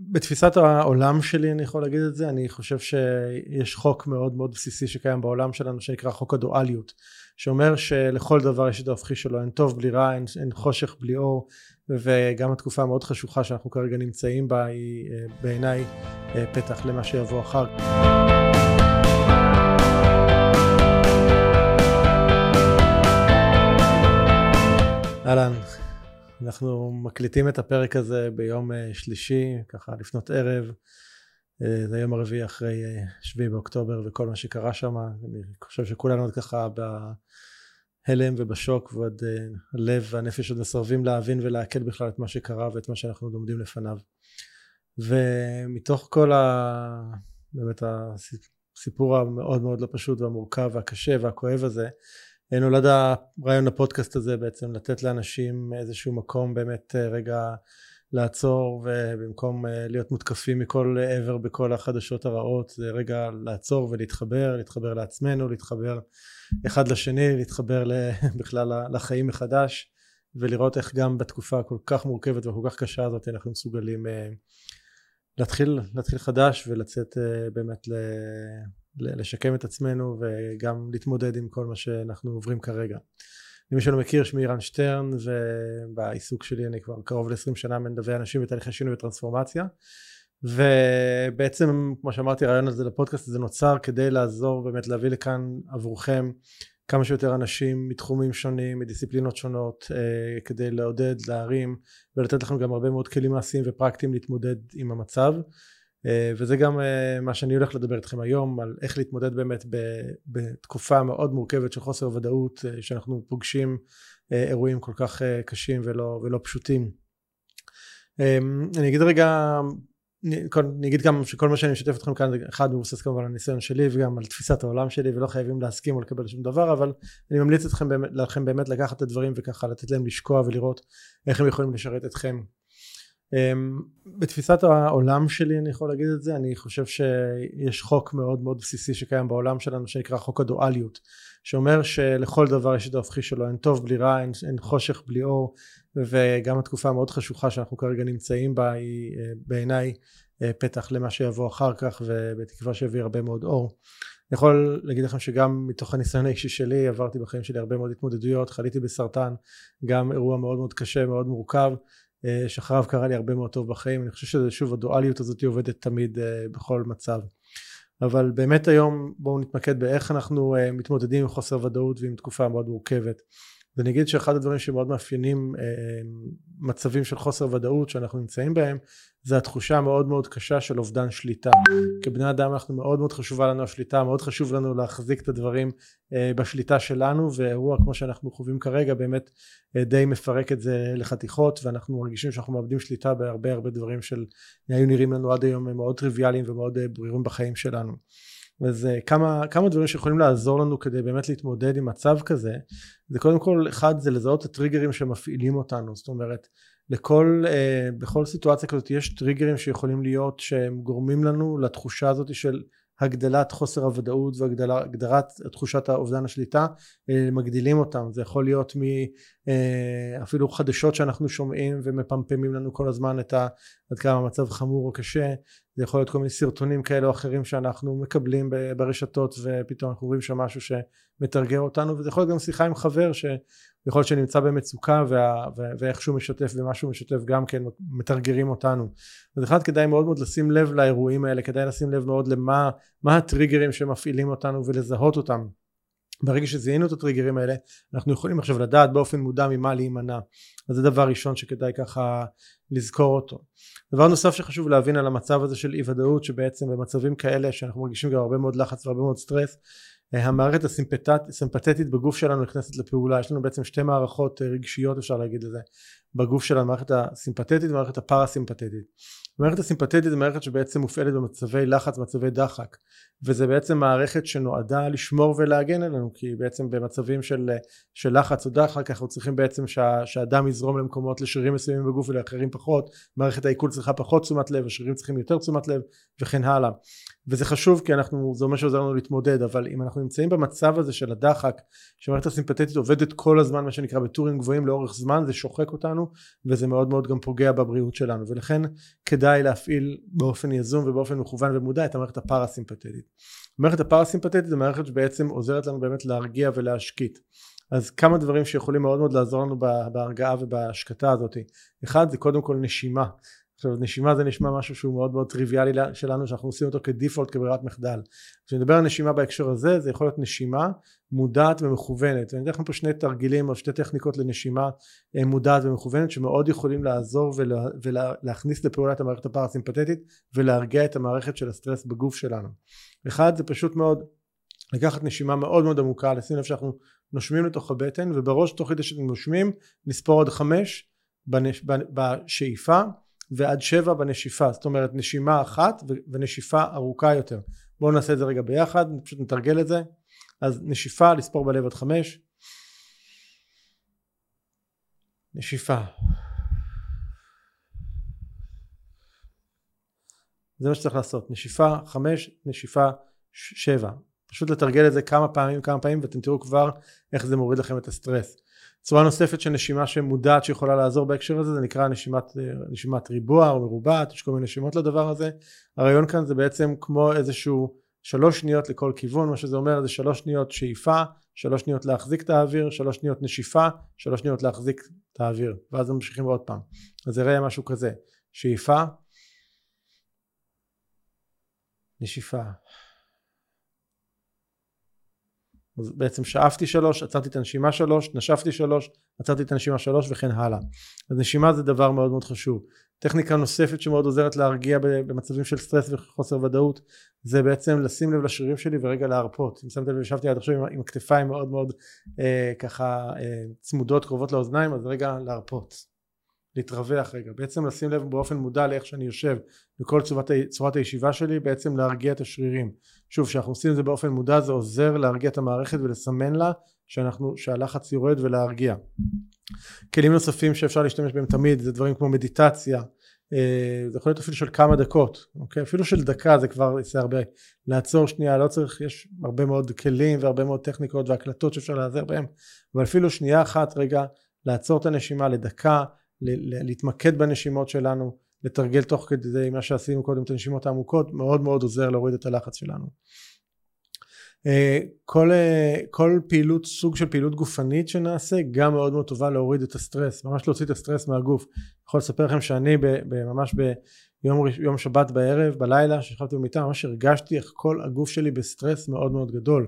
בתפיסת העולם שלי אני יכול להגיד את זה, אני חושב שיש חוק מאוד מאוד בסיסי שקיים בעולם שלנו שנקרא חוק הדואליות, שאומר שלכל דבר יש את ההופכי שלו, אין טוב בלי רע, אין, אין חושך בלי אור, וגם התקופה המאוד חשוכה שאנחנו כרגע נמצאים בה היא אה, בעיניי אה, פתח למה שיבוא אחר כך. אנחנו מקליטים את הפרק הזה ביום אה, שלישי, ככה לפנות ערב. אה, זה היום הרביעי אחרי אה, שביעי באוקטובר וכל מה שקרה שם. אני חושב שכולנו עוד ככה בהלם ובשוק ועוד הלב והנפש עוד מסרבים להבין ולעכל בכלל את מה שקרה ואת מה שאנחנו לומדים לפניו. ומתוך כל ה... באמת הסיפור המאוד מאוד לא פשוט והמורכב והקשה והכואב הזה, נולד הרעיון הפודקאסט הזה בעצם לתת לאנשים איזשהו מקום באמת אה, רגע לעצור ובמקום אה, להיות מותקפים מכל עבר בכל החדשות הרעות זה רגע לעצור ולהתחבר להתחבר לעצמנו להתחבר אחד לשני להתחבר בכלל לחיים מחדש ולראות איך גם בתקופה הכל כך מורכבת וכל כך קשה הזאת אנחנו מסוגלים אה, להתחיל להתחיל חדש ולצאת באמת לשקם את עצמנו וגם להתמודד עם כל מה שאנחנו עוברים כרגע. למי שלא מכיר שמי רן שטרן ובעיסוק שלי אני כבר קרוב ל-20 שנה מלווה אנשים בתהליכי שינוי וטרנספורמציה ובעצם כמו שאמרתי הרעיון הזה לפודקאסט הזה נוצר כדי לעזור באמת להביא לכאן עבורכם כמה שיותר אנשים מתחומים שונים מדיסציפלינות שונות אה, כדי לעודד להרים ולתת לכם גם הרבה מאוד כלים מעשיים ופרקטיים להתמודד עם המצב וזה גם אה, מה שאני הולך לדבר איתכם היום על איך להתמודד באמת בתקופה מאוד מורכבת של חוסר ודאות אה, שאנחנו פוגשים אירועים כל כך קשים ולא, ולא פשוטים. אני אגיד רגע אני אגיד גם שכל מה שאני משתף אתכם כאן זה אחד מבוסס כמובן על הניסיון שלי וגם על תפיסת העולם שלי ולא חייבים להסכים או לקבל שום דבר אבל אני ממליץ אתכם, לכם באמת לקחת את הדברים וככה לתת להם לשקוע ולראות איך הם יכולים לשרת אתכם אמ, בתפיסת העולם שלי אני יכול להגיד את זה אני חושב שיש חוק מאוד מאוד בסיסי שקיים בעולם שלנו שנקרא חוק הדואליות שאומר שלכל דבר יש את ההופכי שלו אין טוב בלי רע אין, אין חושך בלי אור וגם התקופה המאוד חשוכה שאנחנו כרגע נמצאים בה היא אה, בעיניי אה, פתח למה שיבוא אחר כך ובתקווה שיביא הרבה מאוד אור. אני יכול להגיד לכם שגם מתוך הניסיון האישי שלי עברתי בחיים שלי הרבה מאוד התמודדויות חליתי בסרטן גם אירוע מאוד מאוד קשה מאוד מורכב שאחריו קרה לי הרבה מאוד טוב בחיים. אני חושב שזה שוב הדואליות הזאת עובדת תמיד אה, בכל מצב. אבל באמת היום בואו נתמקד באיך אנחנו אה, מתמודדים עם חוסר ודאות ועם תקופה מאוד מורכבת ואני אגיד שאחד הדברים שמאוד מאפיינים מצבים של חוסר ודאות שאנחנו נמצאים בהם זה התחושה המאוד מאוד קשה של אובדן שליטה. כבני אדם אנחנו מאוד מאוד חשובה לנו השליטה, מאוד חשוב לנו להחזיק את הדברים אה, בשליטה שלנו ואירוע כמו שאנחנו חווים כרגע באמת אה, די מפרק את זה לחתיכות ואנחנו מרגישים שאנחנו מאבדים שליטה בהרבה הרבה דברים של היו נראים לנו עד היום מאוד טריוויאליים ומאוד אה, ברירים בחיים שלנו. אז כמה, כמה דברים שיכולים לעזור לנו כדי באמת להתמודד עם מצב כזה זה קודם כל אחד זה לזהות את הטריגרים שמפעילים אותנו. זאת אומרת לכל אה, בכל סיטואציה כזאת יש טריגרים שיכולים להיות שהם גורמים לנו לתחושה הזאת של הגדלת חוסר הוודאות והגדרת תחושת האובדן השליטה אה, מגדילים אותם. זה יכול להיות אה, אפילו חדשות שאנחנו שומעים ומפמפמים לנו כל הזמן את ה, עד כמה המצב חמור או קשה. זה יכול להיות כל מיני סרטונים כאלה או אחרים שאנחנו מקבלים ברשתות ופתאום אנחנו רואים שם משהו שמתרגר אותנו. וזה יכול להיות גם שיחה עם חבר שיכול להיות שנמצא במצוקה וה, ואיך שהוא משתף ומה שהוא משתף גם כן מתרגרים אותנו. אז אחד כדאי מאוד מאוד לשים לב לאירועים האלה כדאי לשים לב מאוד למה מה הטריגרים שמפעילים אותנו ולזהות אותם. ברגע שזיהינו את הטריגרים האלה אנחנו יכולים עכשיו לדעת באופן מודע ממה להימנע. אז זה דבר ראשון שכדאי ככה לזכור אותו. דבר נוסף שחשוב להבין על המצב הזה של אי ודאות שבעצם במצבים כאלה שאנחנו מרגישים גם הרבה מאוד לחץ והרבה מאוד סטרס המערכת הסימפתטית בגוף שלנו נכנסת לפעולה. יש לנו בעצם שתי מערכות אה, רגשיות אפשר להגיד לזה בגוף שלנו המערכת הסימפתטית והמערכת הפרסימפתטית. המערכת הסימפתטית היא מערכת שבעצם מופעלת במצבי לחץ מצבי דחק וזה בעצם מערכת שנועדה לשמור ולהגן עלינו כי בעצם במצבים של, של לחץ או דחק אנחנו צריכים בעצם שה, שהדם יזרום למקומות לשרירים מסוימים בגוף ולאחרים פחות מערכת העיכול צריכה פחות תשומת לב השרירים צריכים יותר תשומת לב וכן הלאה. וזה חשוב כי אנחנו זה אומר שעוזר לנו להתמודד אבל אם אנחנו נמצאים במצב הזה של הדחק שמערכת הסימפתטית עובדת כל הזמן מה שנקרא בטורים גבוהים לאורך זמן זה שוחק אותנו וזה מאוד מאוד גם פוגע בבריאות שלנו ולכן כדאי להפעיל באופן יזום ובאופן מכוון ומודע את המערכת הפרסימפטית. המערכת הפרסימפטית זו מערכת שבעצם עוזרת לנו באמת להרגיע ולהשקיט. אז כמה דברים שיכולים מאוד מאוד לעזור לנו בהרגעה ובהשקטה הזאת. אחד זה קודם כל נשימה עכשיו נשימה זה נשמע משהו שהוא מאוד מאוד טריוויאלי שלנו שאנחנו עושים אותו כדיפולט כברירת מחדל. כשאני מדבר על נשימה בהקשר הזה זה יכול להיות נשימה מודעת ומכוונת. ואני אתן לכם פה שני תרגילים או שתי טכניקות לנשימה אה, מודעת ומכוונת שמאוד יכולים לעזור ולה, ולהכניס לפעולה את המערכת הפרסימפטית ולהרגיע את המערכת של הסטרס בגוף שלנו. אחד זה פשוט מאוד לקחת נשימה מאוד מאוד עמוקה. לשים לב שאנחנו נושמים לתוך הבטן ובראש תוך כדי שאתם נושמים נספור עוד חמש בנש, בשאיפה ועד שבע בנשיפה זאת אומרת נשימה אחת ונשיפה ארוכה יותר. בואו נעשה את זה רגע ביחד פשוט נתרגל את זה. אז נשיפה לספור בלב עד חמש. נשיפה. זה מה שצריך לעשות. נשיפה חמש נשיפה שבע. פשוט לתרגל את זה כמה פעמים כמה פעמים ואתם תראו כבר איך זה מוריד לכם את הסטרס צורה נוספת של נשימה שמודעת שיכולה לעזור בהקשר הזה זה נקרא נשימת, נשימת ריבוע או מרובעת יש כל מיני נשימות לדבר הזה. הרעיון כאן זה בעצם כמו איזשהו שלוש שניות לכל כיוון מה שזה אומר זה שלוש שניות שאיפה שלוש שניות להחזיק את האוויר שלוש שניות נשיפה שלוש שניות להחזיק את האוויר ואז ממשיכים עוד פעם. אז זה יראה משהו כזה שאיפה נשיפה אז בעצם שאפתי שלוש, עצרתי את הנשימה שלוש, נשפתי שלוש, עצרתי את הנשימה שלוש וכן הלאה. אז נשימה זה דבר מאוד מאוד חשוב. טכניקה נוספת שמאוד עוזרת להרגיע במצבים של סטרס וחוסר ודאות זה בעצם לשים לב לשרירים שלי ורגע להרפות. אם שמתם לב ישבתי עד עכשיו עם, עם הכתפיים מאוד מאוד אה, ככה אה, צמודות קרובות לאוזניים אז רגע להרפות. להתרווח רגע. בעצם לשים לב באופן מודע לאיך שאני יושב בכל צורת, צורת הישיבה שלי בעצם להרגיע את השרירים. שוב כשאנחנו עושים את זה באופן מודע זה עוזר להרגיע את המערכת ולסמן לה שאנחנו שהלחץ יורד ולהרגיע. כלים נוספים שאפשר להשתמש בהם תמיד זה דברים כמו מדיטציה אה, זה יכול להיות אפילו של כמה דקות אוקיי? אפילו של דקה זה כבר יעשה הרבה. לעצור שנייה לא צריך יש הרבה מאוד כלים והרבה מאוד טכניקות והקלטות שאפשר להיעזר בהם אבל אפילו שנייה אחת רגע לעצור את הנשימה לדקה להתמקד בנשימות שלנו לתרגל תוך כדי מה שעשינו קודם את הנשימות העמוקות מאוד מאוד עוזר להוריד את הלחץ שלנו. אה, כל, אה, כל פעילות סוג של פעילות גופנית שנעשה גם מאוד מאוד טובה להוריד את הסטרס ממש להוציא את הסטרס מהגוף. יכול לספר לכם שאני ב, ב, ממש ביום יום שבת בערב בלילה שכבתי במיטה ממש הרגשתי איך כל הגוף שלי בסטרס מאוד מאוד גדול.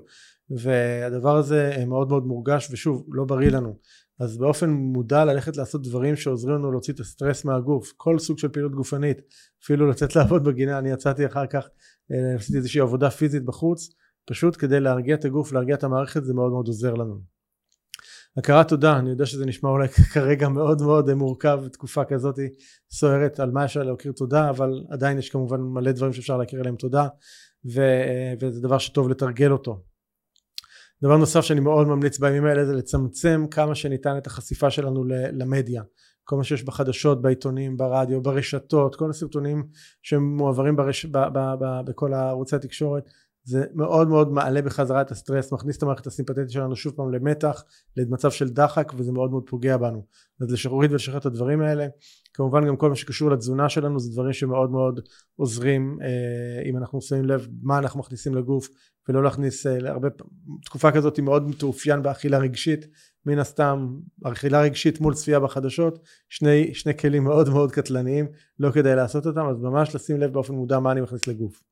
והדבר הזה אה, מאוד מאוד מורגש ושוב לא בריא לנו אז באופן מודע ללכת לעשות דברים שעוזרים לנו להוציא את הסטרס מהגוף. כל סוג של פעילות גופנית אפילו לצאת לעבוד בגינה אני יצאתי אחר כך אה, עשיתי איזושהי עבודה פיזית בחוץ פשוט כדי להרגיע את הגוף להרגיע את המערכת זה מאוד מאוד עוזר לנו. הכרת תודה אני יודע שזה נשמע אולי כרגע מאוד מאוד מורכב בתקופה כזאת סוערת על מה אפשר להכיר תודה אבל עדיין יש כמובן מלא דברים שאפשר להכיר עליהם תודה ו, אה, וזה דבר שטוב לתרגל אותו דבר נוסף שאני מאוד ממליץ בימים האלה זה לצמצם כמה שניתן את החשיפה שלנו למדיה. כל מה שיש בחדשות בעיתונים ברדיו ברשתות כל הסרטונים שמועברים ברש... ב... ב... ב... בכל ערוצי התקשורת זה מאוד מאוד מעלה בחזרה את הסטרס מכניס את המערכת הסימפטית שלנו שוב פעם למתח למצב של דחק וזה מאוד מאוד פוגע בנו. אז לשחרורית ולשחרר את הדברים האלה. כמובן גם כל מה שקשור לתזונה שלנו זה דברים שמאוד מאוד עוזרים אה, אם אנחנו שמים לב מה אנחנו מכניסים לגוף ולא להכניס אה, הרבה תקופה כזאת היא מאוד מתאופיין באכילה רגשית. מן הסתם אכילה רגשית מול צפייה בחדשות שני, שני כלים מאוד מאוד קטלניים לא כדאי לעשות אותם. אז ממש לשים לב באופן מודע מה אני מכניס לגוף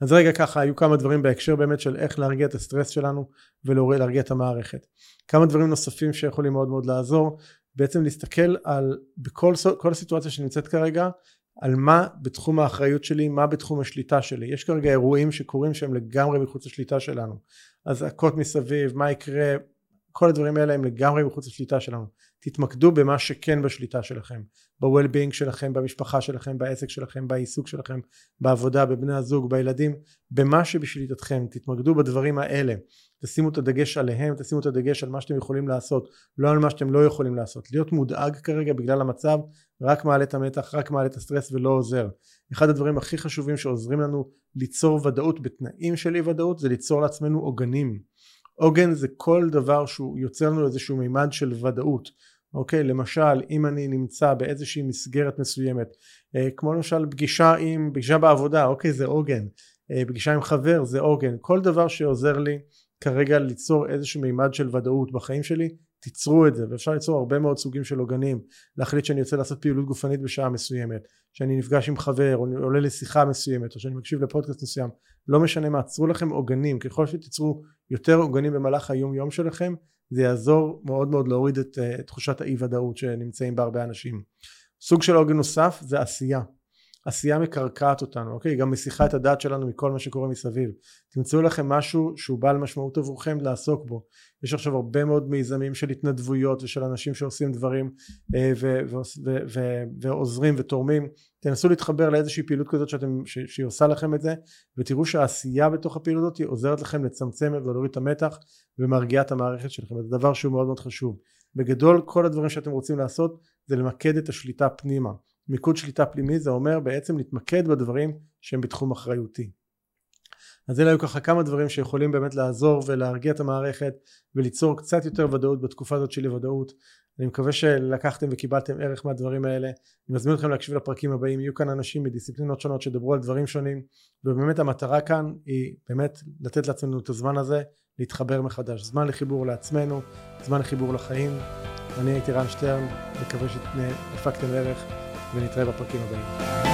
אז רגע ככה היו כמה דברים בהקשר באמת של איך להרגיע את הסטרס שלנו ולהרגיע את המערכת. כמה דברים נוספים שיכולים מאוד מאוד לעזור. בעצם להסתכל על בכל כל הסיטואציה שנמצאת כרגע על מה בתחום האחריות שלי מה בתחום השליטה שלי. יש כרגע אירועים שקורים שהם לגמרי מחוץ לשליטה שלנו. אזעקות מסביב מה יקרה כל הדברים האלה הם לגמרי מחוץ לשליטה שלנו תתמקדו במה שכן בשליטה שלכם ב-well-being שלכם במשפחה שלכם בעסק שלכם בעיסוק שלכם בעבודה בבני הזוג בילדים במה שבשליטתכם תתמקדו בדברים האלה. תשימו את הדגש עליהם תשימו את הדגש על מה שאתם יכולים לעשות לא על מה שאתם לא יכולים לעשות. להיות מודאג כרגע בגלל המצב רק מעלה את המתח רק מעלה את הסטרס ולא עוזר. אחד הדברים הכי חשובים שעוזרים לנו ליצור ודאות בתנאים של אי ודאות זה ליצור לעצמנו עוגנים. עוגן זה כל דבר שהוא יוצר לנו איזשהו מימד של ודאות אוקיי? למשל אם אני נמצא באיזושהי מסגרת מסוימת אה, כמו למשל פגישה עם פגישה בעבודה אוקיי זה עוגן. אה, פגישה עם חבר זה עוגן. כל דבר שעוזר לי כרגע ליצור איזשהו מימד של ודאות בחיים שלי תיצרו את זה. ואפשר ליצור הרבה מאוד סוגים של עוגנים. להחליט שאני רוצה לעשות פעילות גופנית בשעה מסוימת שאני נפגש עם חבר או עולה לשיחה מסוימת או שאני מקשיב לפודקאסט מסוים. לא משנה מה צרו לכם עוגנים. ככל שתיצרו יותר עוגנים במהלך היום יום שלכם זה יעזור מאוד מאוד להוריד את uh, תחושת האי ודאות שנמצאים בה הרבה אנשים. סוג של עוגן נוסף זה עשייה עשייה מקרקעת אותנו, אוקיי? גם מסיחה את הדעת שלנו מכל מה שקורה מסביב. תמצאו לכם משהו שהוא בעל משמעות עבורכם לעסוק בו. יש עכשיו הרבה מאוד מיזמים של התנדבויות ושל אנשים שעושים דברים אה, ועוזרים ותורמים. תנסו להתחבר לאיזושהי פעילות כזאת שאתם, שהיא עושה לכם את זה ותראו שהעשייה בתוך הפעילות הזאת עוזרת לכם לצמצם ולהוריד את המתח ומרגיעה את המערכת שלכם. זה דבר שהוא מאוד מאוד חשוב. בגדול כל הדברים שאתם רוצים לעשות זה למקד את השליטה פנימה. מיקוד שליטה פנימי זה אומר בעצם להתמקד בדברים שהם בתחום אחריותי. אז אלה היו ככה כמה דברים שיכולים באמת לעזור ולהרגיע את המערכת וליצור קצת יותר ודאות בתקופה הזאת של ודאות. אני מקווה שלקחתם וקיבלתם ערך מהדברים האלה. אני מזמין אתכם להקשיב לפרקים הבאים. יהיו כאן אנשים מדיסציפלינות שונות שדברו על דברים שונים ובאמת המטרה כאן היא באמת לתת לעצמנו את הזמן הזה להתחבר מחדש. זמן לחיבור לעצמנו זמן לחיבור לחיים. אני הייתי רן שטרן מקווה שהפקתם ערך venite da pochino bene.